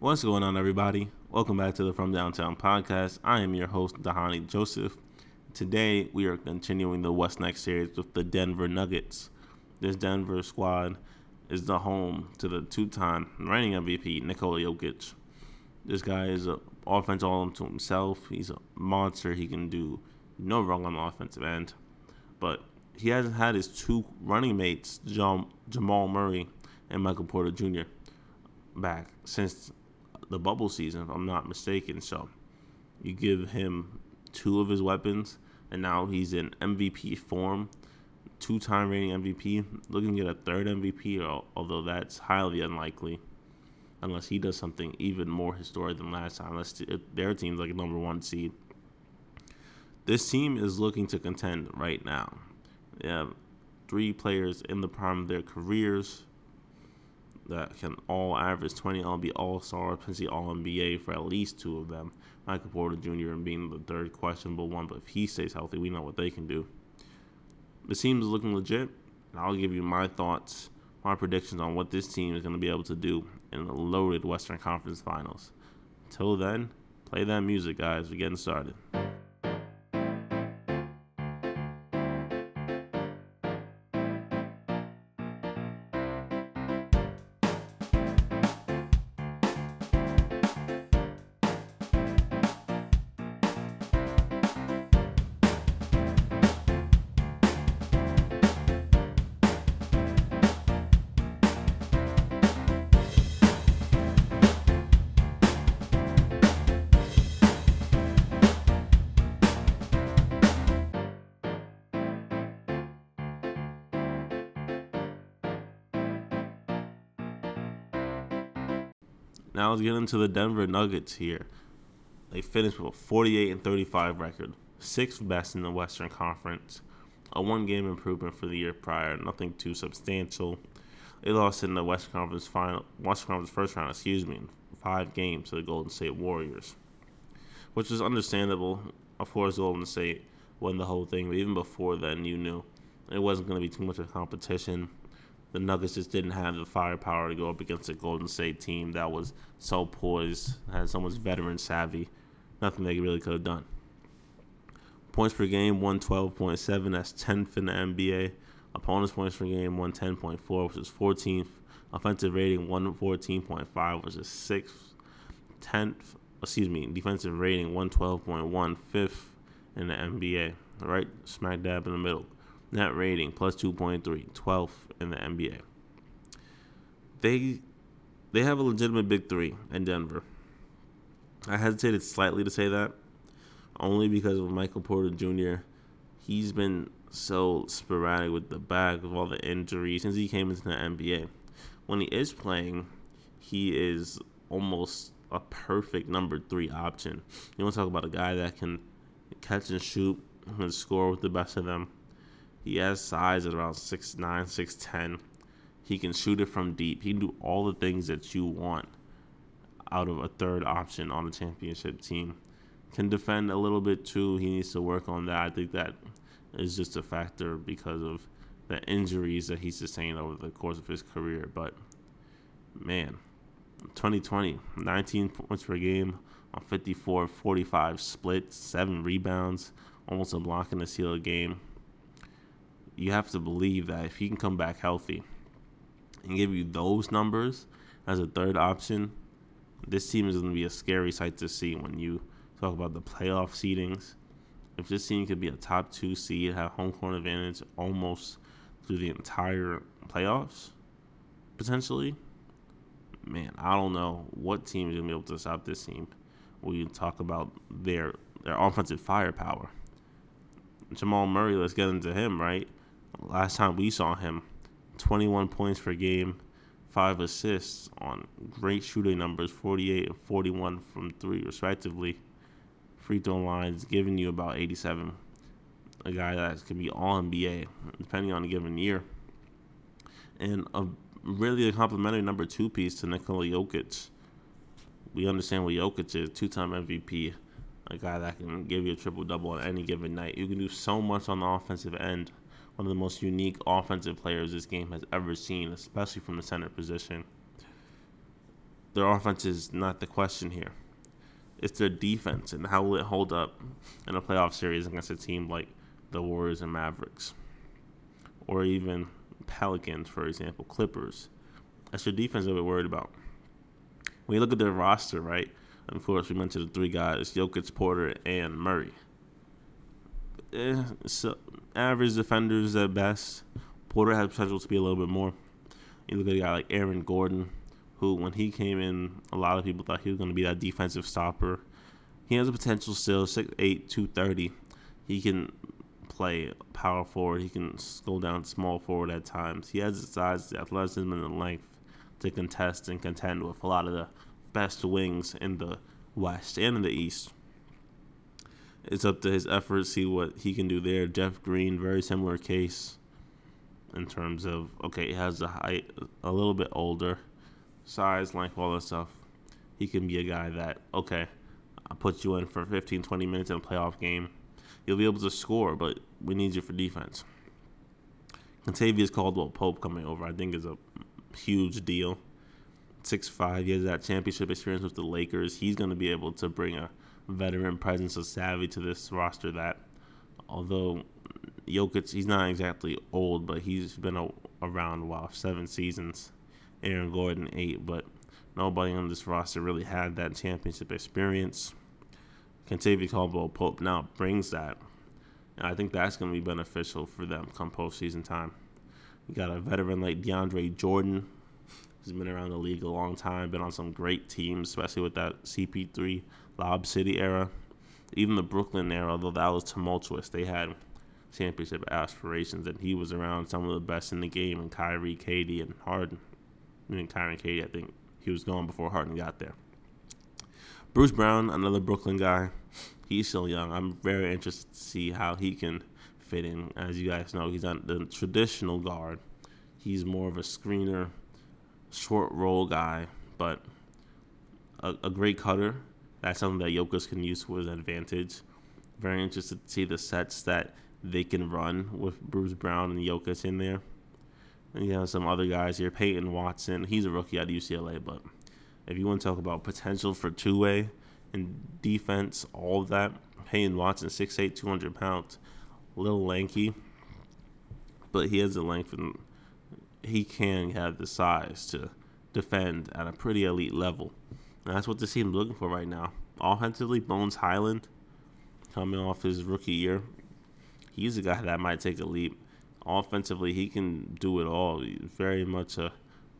What's going on, everybody? Welcome back to the From Downtown podcast. I am your host, Dhani Joseph. Today, we are continuing the What's Next series with the Denver Nuggets. This Denver squad is the home to the two time reigning MVP, Nikola Jokic. This guy is an offense all unto himself. He's a monster. He can do no wrong on the offensive end. But he hasn't had his two running mates, Jamal Murray and Michael Porter Jr., back since the bubble season, if I'm not mistaken. So you give him two of his weapons, and now he's in MVP form, two time reigning MVP, looking to get a third MVP, although that's highly unlikely. Unless he does something even more historic than last time, unless their team's like a number one seed. This team is looking to contend right now. They have three players in the prime of their careers that can all average 20 LB All Star, potentially All NBA for at least two of them. Michael Porter Jr. and being the third questionable one, but if he stays healthy, we know what they can do. The team is looking legit, and I'll give you my thoughts, my predictions on what this team is going to be able to do in the loaded Western Conference Finals. Until then, play that music, guys. We're getting started. Now let's get into the Denver Nuggets here. They finished with a 48 and 35 record, sixth best in the Western Conference. A one-game improvement for the year prior, nothing too substantial. They lost in the Western Conference final, Western Conference first round, excuse me, five games to the Golden State Warriors, which was understandable. Of course, Golden State won the whole thing, but even before then, you knew it wasn't going to be too much of a competition the Nuggets just didn't have the firepower to go up against a Golden State team that was so poised, had so much veteran savvy. Nothing they really could have done. Points per game, 112.7. That's 10th in the NBA. Opponents' points per game, 110.4, which is 14th. Offensive rating, 114.5, which is 6th. 10th, excuse me, defensive rating, 112.1, 5th in the NBA. Right smack dab in the middle. Net rating plus 2.3, 12th in the NBA. They they have a legitimate big three in Denver. I hesitated slightly to say that, only because of Michael Porter Jr. He's been so sporadic with the back of all the injuries since he came into the NBA. When he is playing, he is almost a perfect number three option. You want to talk about a guy that can catch and shoot and score with the best of them. He has size at around 6'9, 6'10. He can shoot it from deep. He can do all the things that you want out of a third option on a championship team. Can defend a little bit too. He needs to work on that. I think that is just a factor because of the injuries that he sustained over the course of his career. But man, 2020, 19 points per game on 54 45 splits, seven rebounds, almost a block in the seal a game you have to believe that if he can come back healthy and give you those numbers as a third option, this team is going to be a scary sight to see when you talk about the playoff seedings. If this team could be a top two seed, have home court advantage almost through the entire playoffs, potentially, man, I don't know what team is going to be able to stop this team. You talk about their their offensive firepower, Jamal Murray, let's get into him, right? Last time we saw him, 21 points per game, five assists on great shooting numbers, 48 and 41 from three, respectively. Free throw lines giving you about 87. A guy that can be all NBA, depending on a given year. And a really a complimentary number two piece to Nikola Jokic. We understand what Jokic is, two time MVP, a guy that can give you a triple double on any given night. You can do so much on the offensive end one of the most unique offensive players this game has ever seen, especially from the center position. their offense is not the question here. It's their defense and how will it hold up in a playoff series against a team like the Warriors and Mavericks, or even Pelicans, for example, Clippers. That's your defense that we're worried about. When you look at their roster, right? Of course, we mentioned the three guys: Jokic, Porter, and Murray. Eh, so average defenders at best. Porter has potential to be a little bit more. You look at a guy like Aaron Gordon, who, when he came in, a lot of people thought he was going to be that defensive stopper. He has a potential still, 6'8", 230. He can play power forward. He can go down small forward at times. He has the size, the athleticism, and the length to contest and contend with a lot of the best wings in the West and in the East. It's up to his efforts, see what he can do there. Jeff Green, very similar case in terms of okay, he has the height, a little bit older, size, length, all that stuff. He can be a guy that okay, I'll put you in for 15, 20 minutes in a playoff game. You'll be able to score, but we need you for defense. Kentavious Caldwell Pope coming over, I think, is a huge deal. Six five, he has that championship experience with the Lakers. He's going to be able to bring a veteran presence of savvy to this roster that, although Jokic, he's not exactly old, but he's been a, around a while, seven seasons. Aaron Gordon, eight, but nobody on this roster really had that championship experience. Kentavious Caldwell Pope now brings that. And I think that's going to be beneficial for them come postseason time. You got a veteran like DeAndre Jordan, who's been around the league a long time, been on some great teams, especially with that CP3 Lob City era. Even the Brooklyn era, although that was tumultuous, they had championship aspirations, and he was around some of the best in the game, and Kyrie, Katie, and Harden. I mean, Kyrie and KD, I think he was gone before Harden got there. Bruce Brown, another Brooklyn guy, he's still young. I'm very interested to see how he can fit in. As you guys know, he's not the traditional guard. He's more of a screener, short roll guy, but a, a great cutter. That's something that Jokic can use to his advantage. Very interested to see the sets that they can run with Bruce Brown and Jokic in there. And you have some other guys here. Peyton Watson, he's a rookie at UCLA, but if you want to talk about potential for two way and defense, all of that, Peyton Watson, 6'8, 200 pounds, little lanky, but he has the length and he can have the size to defend at a pretty elite level. And that's what this team's looking for right now. Offensively, Bones Hyland, coming off his rookie year, he's a guy that might take a leap. Offensively, he can do it all. He's very much a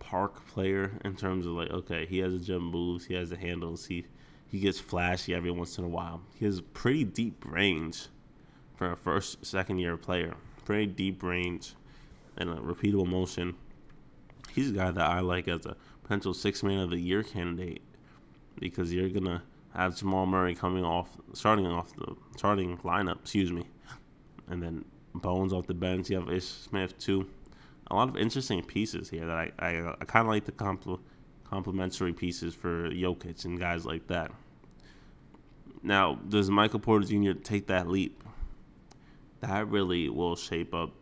park player in terms of like, okay, he has the jump moves, he has the handles, he he gets flashy every once in a while. He has pretty deep range for a first, second year player. Pretty deep range and a repeatable motion. He's a guy that I like as a potential six man of the year candidate because you're gonna have Jamal Murray coming off, starting off the starting lineup. Excuse me, and then Bones off the bench. You have Ish Smith too. A lot of interesting pieces here that I I, I kind of like the compl- complementary pieces for Jokic and guys like that. Now, does Michael Porter Jr. take that leap? That really will shape up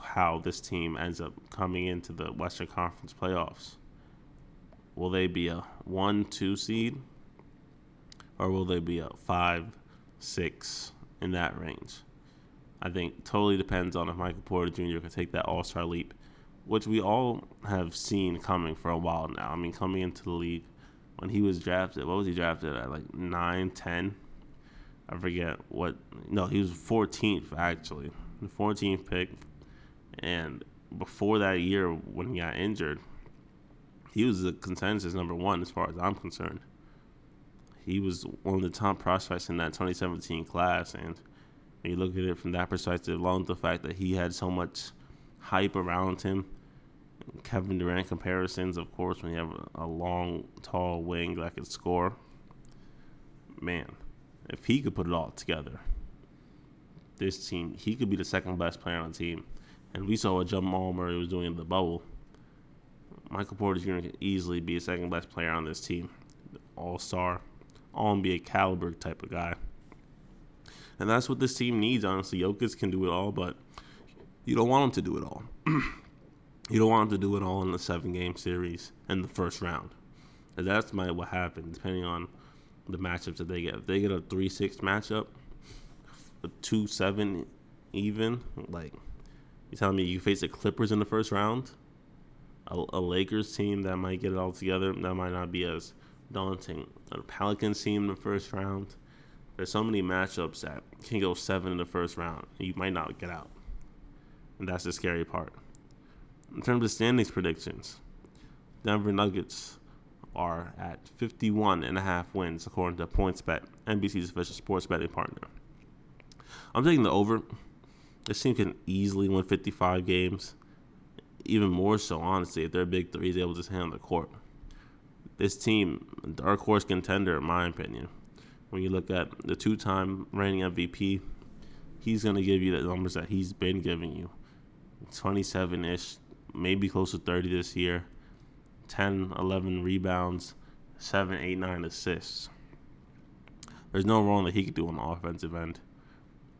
how this team ends up coming into the Western Conference playoffs. Will they be a one, two seed, or will they be a five, six in that range? I think totally depends on if Michael Porter Jr. can take that All Star leap, which we all have seen coming for a while now. I mean, coming into the league when he was drafted, what was he drafted at? Like 9, 10? I forget what. No, he was 14th, actually. The 14th pick. And before that year, when he got injured, he was the consensus number one as far as I'm concerned. He was one of the top prospects in that 2017 class. And when you look at it from that perspective, along with the fact that he had so much hype around him, Kevin Durant comparisons, of course, when you have a long, tall wing that can score. Man, if he could put it all together, this team, he could be the second best player on the team. And we saw what Jamal Murray was doing in the bubble. Michael Porter Jr. can easily be a second best player on this team. All star, all NBA caliber type of guy. And that's what this team needs, honestly. Jokic can do it all, but you don't want him to do it all. you don't want him to do it all in the seven game series in the first round. That's my what happened, depending on the matchups that they get. If they get a three six matchup, a two seven even, like you telling me you face the Clippers in the first round, a, a Lakers team that might get it all together, that might not be as daunting. A Pelicans team in the first round. There's so many matchups that can go seven in the first round. You might not get out. And that's the scary part. In terms of standings predictions, Denver Nuggets are at 51 and a half wins according to PointsBet, NBC's official sports betting partner. I'm taking the over. This team can easily win 55 games. Even more so, honestly, if their big three is able to on the court. This team, dark horse contender, in my opinion. When you look at the two-time reigning MVP, he's going to give you the numbers that he's been giving you. 27-ish, maybe close to 30 this year. 10, 11 rebounds, 7, 8, 9 assists. There's no wrong that he could do on the offensive end.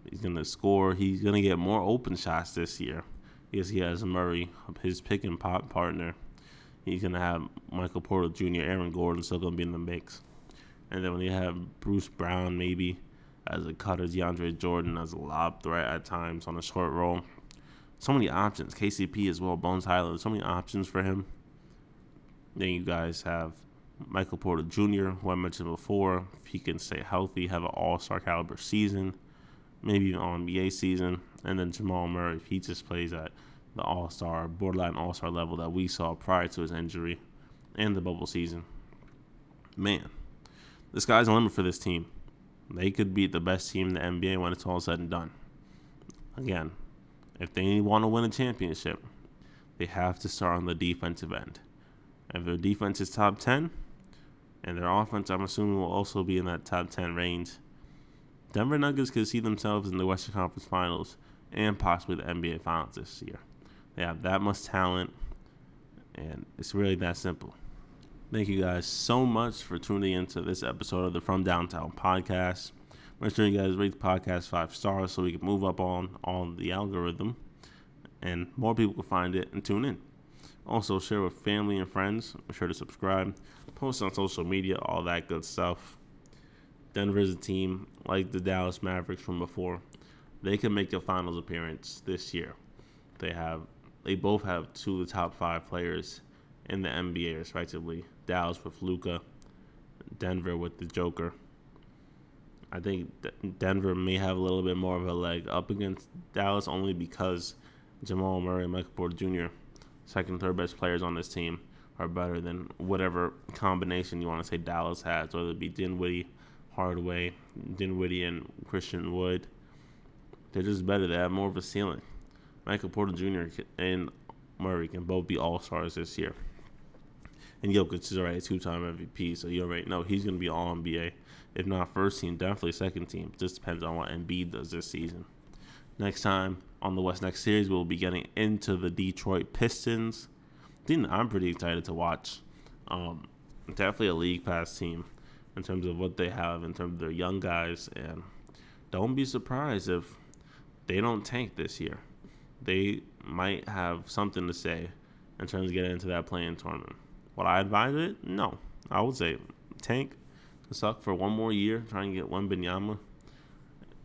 He's going to score. He's going to get more open shots this year because he has Murray, his pick and pop partner. He's going to have Michael Porter Jr., Aaron Gordon still going to be in the mix. And then when you have Bruce Brown maybe as a cutter, DeAndre Jordan as a lob threat at times on a short roll. So many options. KCP as well, Bones Hyland. So many options for him. Then you guys have Michael Porter Jr., who I mentioned before. If he can stay healthy, have an all star caliber season, maybe even All NBA season. And then Jamal Murray, if he just plays at the all star, borderline all star level that we saw prior to his injury and the bubble season. Man, the sky's the limit for this team. They could be the best team in the NBA when it's all said and done. Again, if they want to win a championship, they have to start on the defensive end. If their defense is top 10, and their offense, I'm assuming, will also be in that top 10 range, Denver Nuggets could see themselves in the Western Conference Finals and possibly the NBA Finals this year. They have that much talent, and it's really that simple. Thank you guys so much for tuning into this episode of the From Downtown podcast. Make sure you guys rate the podcast five stars so we can move up on on the algorithm, and more people can find it and tune in. Also, share with family and friends. Make sure to subscribe, post on social media, all that good stuff. Denver is a team like the Dallas Mavericks from before. They can make a finals appearance this year. They have, they both have two of the top five players in the NBA, respectively. Dallas with Luka, Denver with the Joker. I think Denver may have a little bit more of a leg up against Dallas only because Jamal Murray and Michael Porter Jr second, third best players on this team are better than whatever combination you want to say Dallas has, whether it be Dinwiddie, Hardaway, Dinwiddie, and Christian Wood. They're just better. They have more of a ceiling. Michael Porter Jr. and Murray can both be all stars this year. And Jokic is already a two time MVP, so you already know he's going to be all NBA. If not first team, definitely second team. Just depends on what Embiid does this season. Next time on the What's Next series, we'll be getting into the Detroit Pistons. I'm pretty excited to watch. Um, definitely a league pass team in terms of what they have in terms of their young guys, and don't be surprised if they don't tank this year. They might have something to say in terms of getting into that play-in tournament. Would I advise it? No. I would say tank, suck for one more year, try and get Wembanyama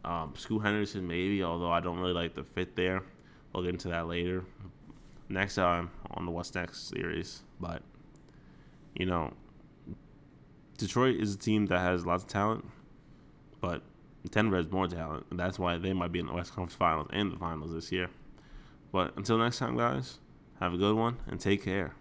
um, Scoot Henderson, maybe, although I don't really like the fit there. We'll get into that later. Next time on the What's Next series. But, you know, Detroit is a team that has lots of talent, but Denver has more talent. And that's why they might be in the West Conference Finals and the finals this year. But until next time, guys, have a good one and take care.